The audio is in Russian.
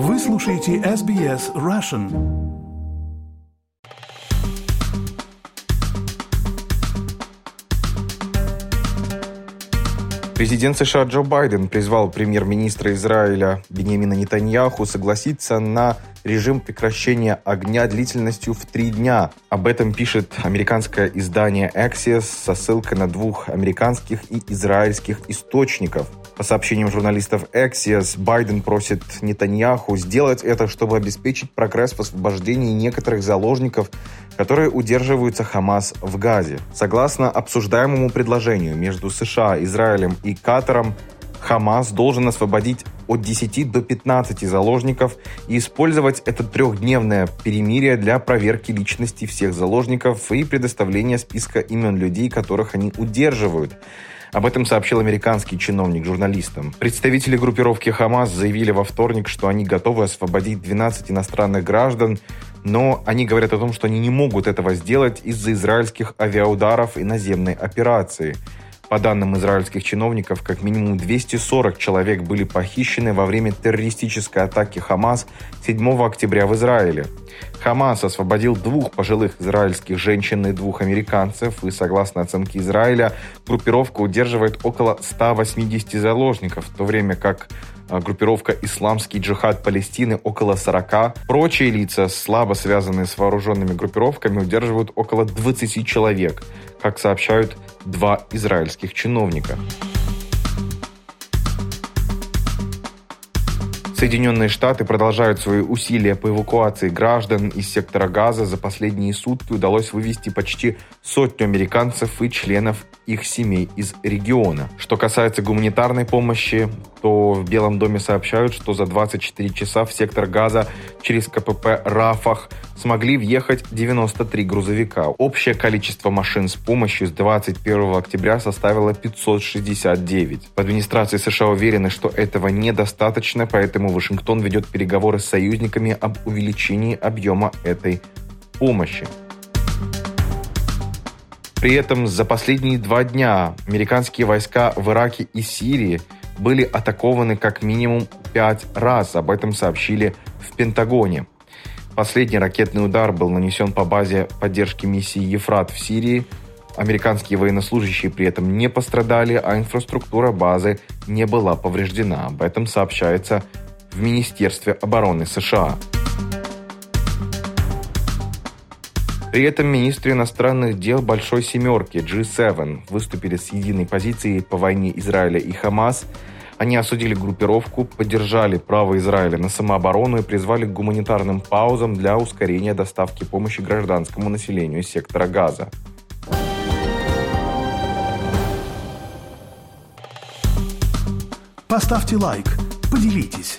Вы слушаете SBS Russian. Президент США Джо Байден призвал премьер-министра Израиля Бенемина Нетаньяху согласиться на режим прекращения огня длительностью в три дня. Об этом пишет американское издание Axios со ссылкой на двух американских и израильских источников. По сообщениям журналистов Axios, Байден просит Нетаньяху сделать это, чтобы обеспечить прогресс в освобождении некоторых заложников, которые удерживаются Хамас в Газе. Согласно обсуждаемому предложению между США, Израилем и Катаром, Хамас должен освободить от 10 до 15 заложников и использовать это трехдневное перемирие для проверки личности всех заложников и предоставления списка имен людей, которых они удерживают. Об этом сообщил американский чиновник журналистам. Представители группировки «Хамас» заявили во вторник, что они готовы освободить 12 иностранных граждан, но они говорят о том, что они не могут этого сделать из-за израильских авиаударов и наземной операции – по данным израильских чиновников, как минимум 240 человек были похищены во время террористической атаки Хамас 7 октября в Израиле. Хамас освободил двух пожилых израильских женщин и двух американцев, и, согласно оценке Израиля, группировка удерживает около 180 заложников, в то время как группировка «Исламский джихад Палестины» около 40. Прочие лица, слабо связанные с вооруженными группировками, удерживают около 20 человек, как сообщают два израильских чиновника. Соединенные Штаты продолжают свои усилия по эвакуации граждан из сектора Газа. За последние сутки удалось вывести почти сотню американцев и членов их семей из региона. Что касается гуманитарной помощи, то в Белом доме сообщают, что за 24 часа в сектор газа через КПП «Рафах» смогли въехать 93 грузовика. Общее количество машин с помощью с 21 октября составило 569. В администрации США уверены, что этого недостаточно, поэтому Вашингтон ведет переговоры с союзниками об увеличении объема этой помощи. При этом за последние два дня американские войска в Ираке и Сирии были атакованы как минимум пять раз. Об этом сообщили в Пентагоне. Последний ракетный удар был нанесен по базе поддержки миссии «Ефрат» в Сирии. Американские военнослужащие при этом не пострадали, а инфраструктура базы не была повреждена. Об этом сообщается в Министерстве обороны США. При этом министры иностранных дел Большой Семерки G7 выступили с единой позицией по войне Израиля и Хамас. Они осудили группировку, поддержали право Израиля на самооборону и призвали к гуманитарным паузам для ускорения доставки помощи гражданскому населению сектора Газа. Поставьте лайк, поделитесь,